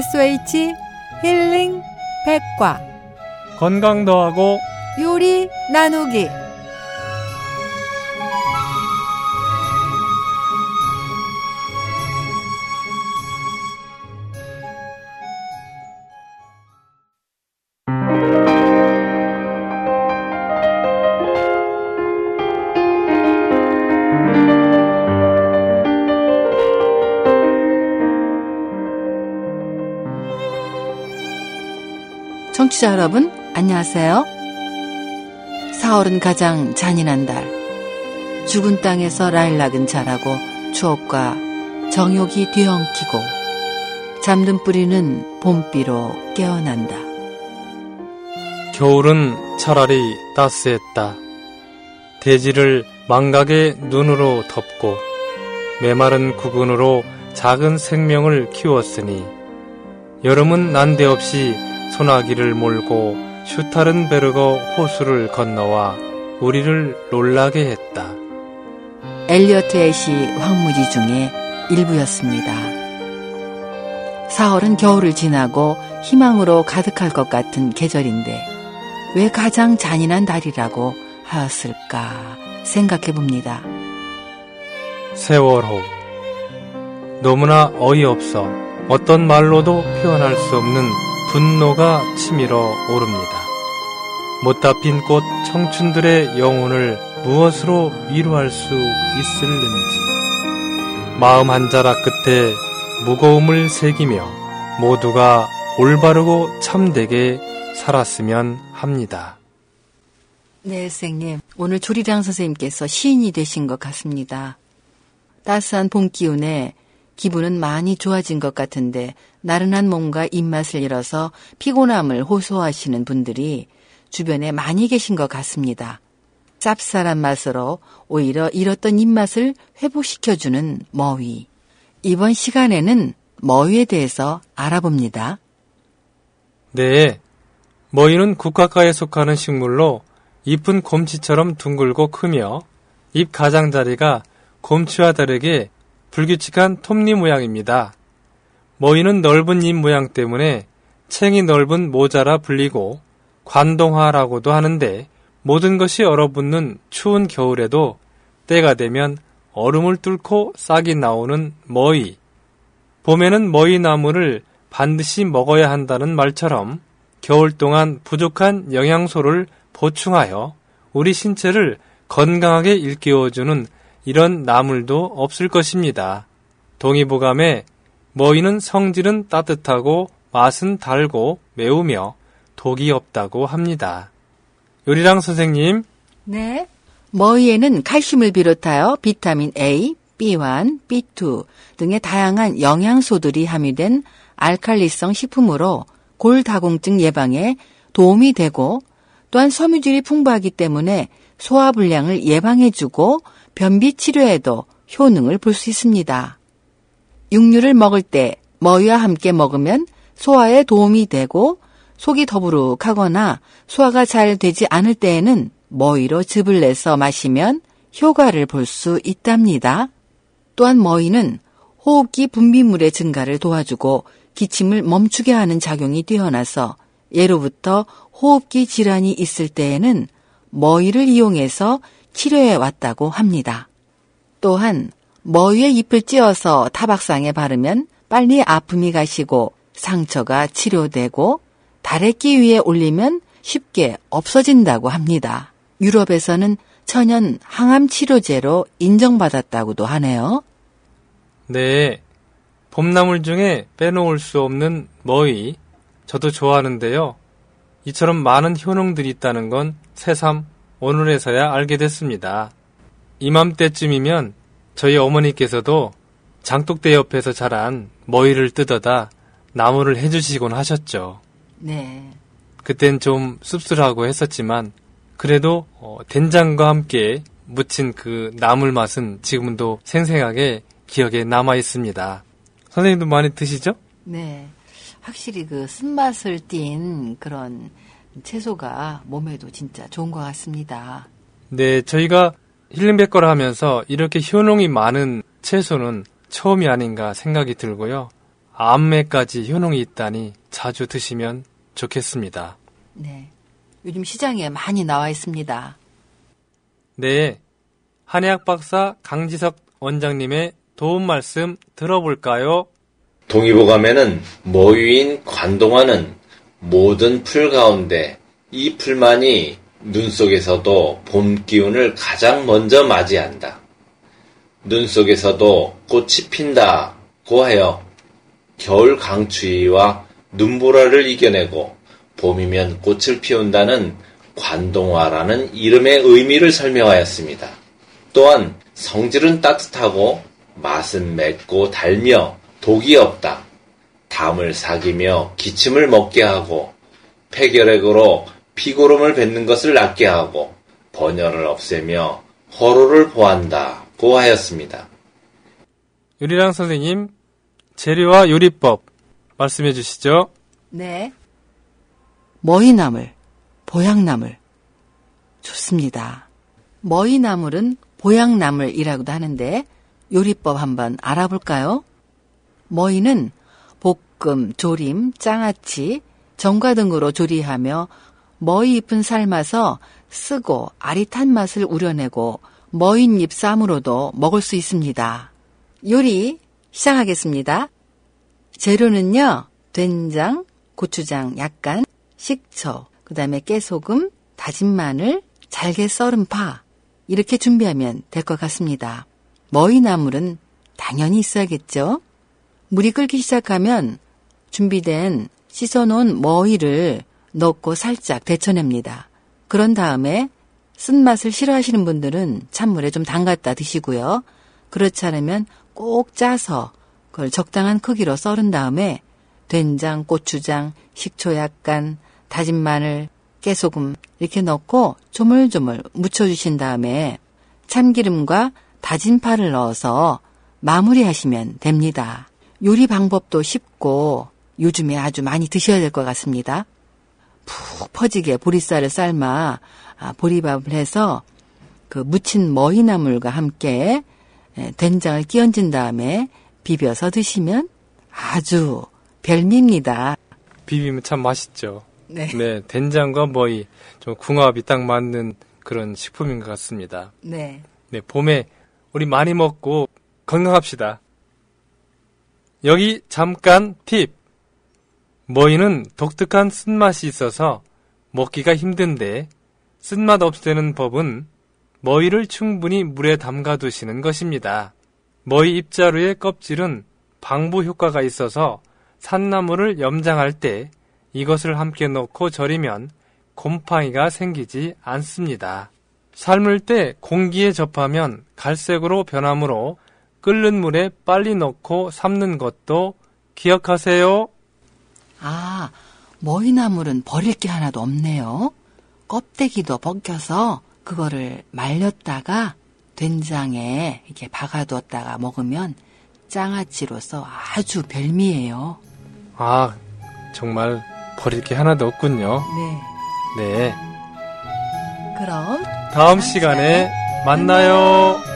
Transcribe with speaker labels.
Speaker 1: SOH 힐링 백과
Speaker 2: 건강 더하고
Speaker 1: 요리 나누기
Speaker 3: 청취자 여러분, 안녕하세요. 4월은 가장 잔인한 달. 죽은 땅에서 라일락은 자라고 추억과 정욕이 뒤엉키고 잠든 뿌리는 봄비로 깨어난다.
Speaker 2: 겨울은 차라리 따스했다. 대지를 망각의 눈으로 덮고 메마른 구근으로 작은 생명을 키웠으니 여름은 난데없이 소나기를 몰고 슈타른베르거 호수를 건너와 우리를 놀라게 했다.
Speaker 3: 엘리어트 애시 황무지 중에 일부였습니다. 4월은 겨울을 지나고 희망으로 가득할 것 같은 계절인데 왜 가장 잔인한 달이라고 하였을까 생각해 봅니다.
Speaker 2: 세월 호. 너무나 어이없어 어떤 말로도 표현할 수 없는 분노가 치밀어 오릅니다. 못다 핀 꽃 청춘들의 영혼을 무엇으로 위로할 수 있을는지. 마음 한 자락 끝에 무거움을 새기며 모두가 올바르고 참되게 살았으면 합니다.
Speaker 3: 네, 선생님. 오늘 조리랑 선생님께서 시인이 되신 것 같습니다. 따스한 봄 기운에 기분은 많이 좋아진 것 같은데 나른한 몸과 입맛을 잃어서 피곤함을 호소하시는 분들이 주변에 많이 계신 것 같습니다. 쌉쌀한 맛으로 오히려 잃었던 입맛을 회복시켜주는 머위. 이번 시간에는 머위에 대해서 알아봅니다.
Speaker 2: 네. 머위는 국화과에 속하는 식물로 잎은 곰치처럼 둥글고 크며 잎 가장자리가 곰치와 다르게 불규칙한 톱니 모양입니다. 머위는 넓은 잎 모양 때문에 챙이 넓은 모자라 불리고 관동화라고도 하는데 모든 것이 얼어붙는 추운 겨울에도 때가 되면 얼음을 뚫고 싹이 나오는 머위. 봄에는 머위 나무를 반드시 먹어야 한다는 말처럼 겨울 동안 부족한 영양소를 보충하여 우리 신체를 건강하게 일깨워주는 이런 나물도 없을 것입니다. 동의보감에 머위는 성질은 따뜻하고 맛은 달고 매우며 독이 없다고 합니다. 요리랑 선생님,
Speaker 3: 네. 머위에는 칼슘을 비롯하여 비타민 A, B1, B2 등의 다양한 영양소들이 함유된 알칼리성 식품으로 골다공증 예방에 도움이 되고 또한 섬유질이 풍부하기 때문에 소화불량을 예방해주고 변비 치료에도 효능을 볼 수 있습니다. 육류를 먹을 때 머위와 함께 먹으면 소화에 도움이 되고 속이 더부룩하거나 소화가 잘 되지 않을 때에는 머위로 즙을 내서 마시면 효과를 볼 수 있답니다. 또한 머위는 호흡기 분비물의 증가를 도와주고 기침을 멈추게 하는 작용이 뛰어나서 예로부터 호흡기 질환이 있을 때에는 머위를 이용해서 치료해 왔다고 합니다. 또한 머위의 잎을 찧어서 타박상에 바르면 빨리 아픔이 가시고 상처가 치료되고 다래끼 위에 올리면 쉽게 없어진다고 합니다. 유럽에서는 천연 항암 치료제로 인정받았다고도 하네요.
Speaker 2: 네. 봄나물 중에 빼놓을 수 없는 머위. 저도 좋아하는데요. 이처럼 많은 효능들이 있다는 건 새삼 오늘에서야 알게 됐습니다. 이맘때쯤이면 저희 어머니께서도 장독대 옆에서 자란 머위를 뜯어다 나무를 해주시곤 하셨죠.
Speaker 3: 네.
Speaker 2: 그땐 좀 씁쓸하고 했었지만 그래도 어, 된장과 함께 무친 그 나물 맛은 지금도 생생하게 기억에 남아 있습니다. 선생님도 많이 드시죠?
Speaker 3: 네. 확실히 그 쓴맛을 띤 그런 채소가 몸에도 진짜 좋은 것 같습니다.
Speaker 2: 네, 저희가 힐링백과를 하면서 이렇게 효능이 많은 채소는 처음이 아닌가 생각이 들고요. 암매까지 효능이 있다니 자주 드시면 좋겠습니다.
Speaker 3: 네. 요즘 시장에 많이 나와 있습니다.
Speaker 2: 네. 한의학 박사 강지석 원장님의 도움 말씀 들어볼까요?
Speaker 4: 동의보 감에는 모유인 관동화는 모든 풀 가운데 이 풀만이 눈 속에서도 봄 기운을 가장 먼저 맞이한다. 눈 속에서도 꽃이 핀다 고 하여 겨울 강추위와 눈보라를 이겨내고 봄이면 꽃을 피운다는 관동화라는 이름의 의미를 설명하였습니다. 또한 성질은 따뜻하고 맛은 맵고 달며 독이 없다. 담을 사기며 기침을 먹게 하고 폐결핵으로 피고름을 뱉는 것을 낫게 하고 번열을 없애며 허로를 보한다고 하였습니다.
Speaker 2: 유리랑 선생님, 재료와 요리법 말씀해 주시죠.
Speaker 3: 네. 머위나물, 보양나물. 좋습니다. 머위나물은 보양나물이라고도 하는데 요리법 한번 알아볼까요? 머위는 볶음, 조림, 장아찌, 전과 등으로 조리하며 머위 잎은 삶아서 쓰고 아릿한 맛을 우려내고 머윗잎 쌈으로도 먹을 수 있습니다. 요리 시작하겠습니다. 재료는요, 된장, 고추장 약간, 식초, 그 다음에 깨소금, 다진 마늘, 잘게 썰은 파, 이렇게 준비하면 될 것 같습니다. 머위나물은 당연히 있어야겠죠? 물이 끓기 시작하면 준비된 씻어놓은 머위를 넣고 살짝 데쳐냅니다. 그런 다음에 쓴맛을 싫어하시는 분들은 찬물에 좀 담갔다 드시고요. 그렇지 않으면 꼭 짜서 그걸 적당한 크기로 썰은 다음에 된장, 고추장, 식초 약간, 다진 마늘, 깨소금 이렇게 넣고 조물조물 묻혀주신 다음에 참기름과 다진 파를 넣어서 마무리하시면 됩니다. 요리 방법도 쉽고 요즘에 아주 많이 드셔야 될 것 같습니다. 푹 퍼지게 보리쌀을 삶아 아, 보리밥을 해서 그 무친 머위나물과 함께 에, 된장을 끼얹은 다음에 비벼서 드시면 아주 별미입니다.
Speaker 2: 비비면 참 맛있죠.
Speaker 3: 네.
Speaker 2: 네, 된장과 머위 좀 궁합이 딱 맞는 그런 식품인 것 같습니다.
Speaker 3: 네.
Speaker 2: 네, 봄에 우리 많이 먹고 건강합시다. 여기 잠깐 팁. 머위는 독특한 쓴맛이 있어서 먹기가 힘든데 쓴맛 없애는 법은 머위를 충분히 물에 담가 두시는 것입니다. 머위 입자루의 껍질은 방부 효과가 있어서 산나물을 염장할 때 이것을 함께 넣고 절이면 곰팡이가 생기지 않습니다. 삶을 때 공기에 접하면 갈색으로 변하므로 끓는 물에 빨리 넣고 삶는 것도 기억하세요.
Speaker 3: 아, 머위나물은 버릴 게 하나도 없네요. 껍데기도 벗겨서 그거를 말렸다가 된장에 이렇게 박아두었다가 먹으면 장아찌로서 아주 별미예요.
Speaker 2: 아, 정말 버릴 게 하나도 없군요.
Speaker 3: 네.
Speaker 2: 네.
Speaker 3: 그럼
Speaker 2: 다음 시간에 만나요.